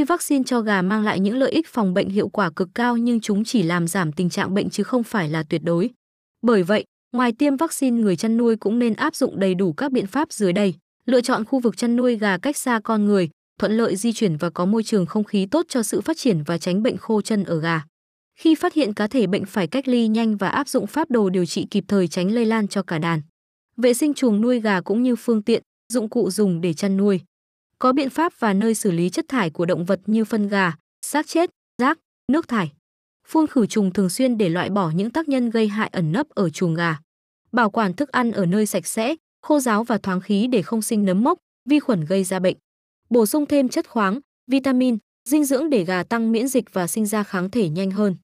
Tuy vaccine cho gà mang lại những lợi ích phòng bệnh hiệu quả cực cao nhưng chúng chỉ làm giảm tình trạng bệnh chứ không phải là tuyệt đối. Bởi vậy, ngoài tiêm vaccine người chăn nuôi cũng nên áp dụng đầy đủ các biện pháp dưới đây. Lựa chọn khu vực chăn nuôi gà cách xa con người, thuận lợi di chuyển và có môi trường không khí tốt cho sự phát triển và tránh bệnh khô chân ở gà. Khi phát hiện cá thể bệnh phải cách ly nhanh và áp dụng pháp đồ điều trị kịp thời tránh lây lan cho cả đàn. Vệ sinh chuồng nuôi gà cũng như phương tiện, dụng cụ dùng để chăn nuôi. Có biện pháp và nơi xử lý chất thải của động vật như phân gà, xác chết, rác, nước thải. Phun khử trùng thường xuyên để loại bỏ những tác nhân gây hại ẩn nấp ở chuồng gà. Bảo quản thức ăn ở nơi sạch sẽ, khô ráo và thoáng khí để không sinh nấm mốc, vi khuẩn gây ra bệnh. Bổ sung thêm chất khoáng, vitamin, dinh dưỡng để gà tăng miễn dịch và sinh ra kháng thể nhanh hơn.